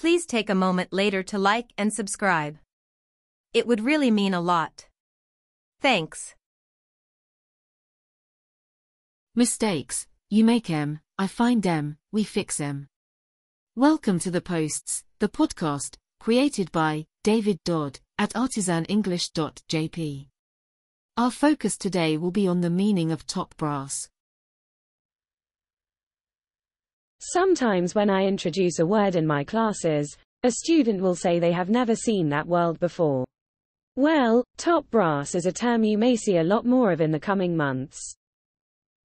please take a moment later to like and subscribe. It would really mean a lot. Thanks. Mistakes, you make 'em, I find 'em, we fix 'em. Welcome to The Posts, the podcast, created by David Dodd at artisanenglish.jp. Our focus today will be on the meaning of top brass. Sometimes when I introduce a word in my classes, a student will say they have never seen that word before. Well, top brass is a term you may see a lot more of in the coming months.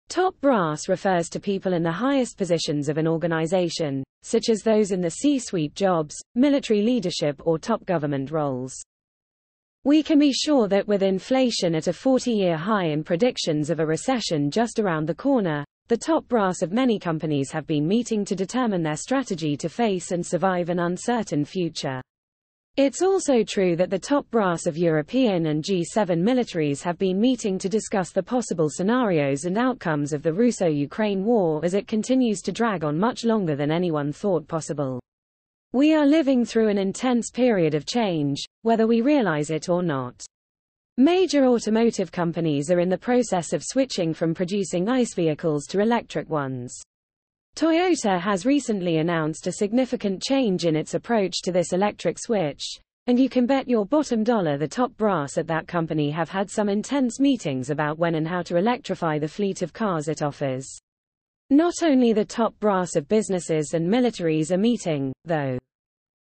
Top brass refers to people in the highest positions of an organization, such as those in the C-suite jobs, military leadership or top government roles. We can be sure that with inflation at a 40-year high and predictions of a recession just around the corner, the top brass of many companies have been meeting to determine their strategy to face and survive an uncertain future. It's also true that the top brass of European and G7 militaries have been meeting to discuss the possible scenarios and outcomes of the Russo-Ukraine war as it continues to drag on much longer than anyone thought possible. We are living through an intense period of change, whether we realize it or not. Major automotive companies are in the process of switching from producing ICE vehicles to electric ones. Toyota has recently announced a significant change in its approach to this electric switch, and you can bet your bottom dollar the top brass at that company have had some intense meetings about when and how to electrify the fleet of cars it offers. Not only the top brass of businesses and militaries are meeting, though.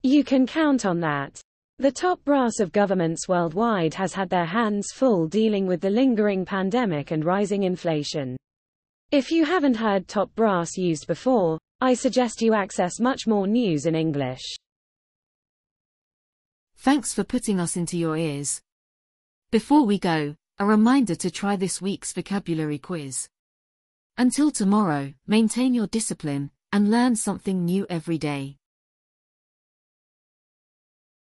You can count on that. The top brass of governments worldwide has had their hands full dealing with the lingering pandemic and rising inflation. If you haven't heard top brass used before, I suggest you access much more news in English. Thanks for putting us into your ears. Before we go, a reminder to try this week's vocabulary quiz. Until tomorrow, maintain your discipline and learn something new every day.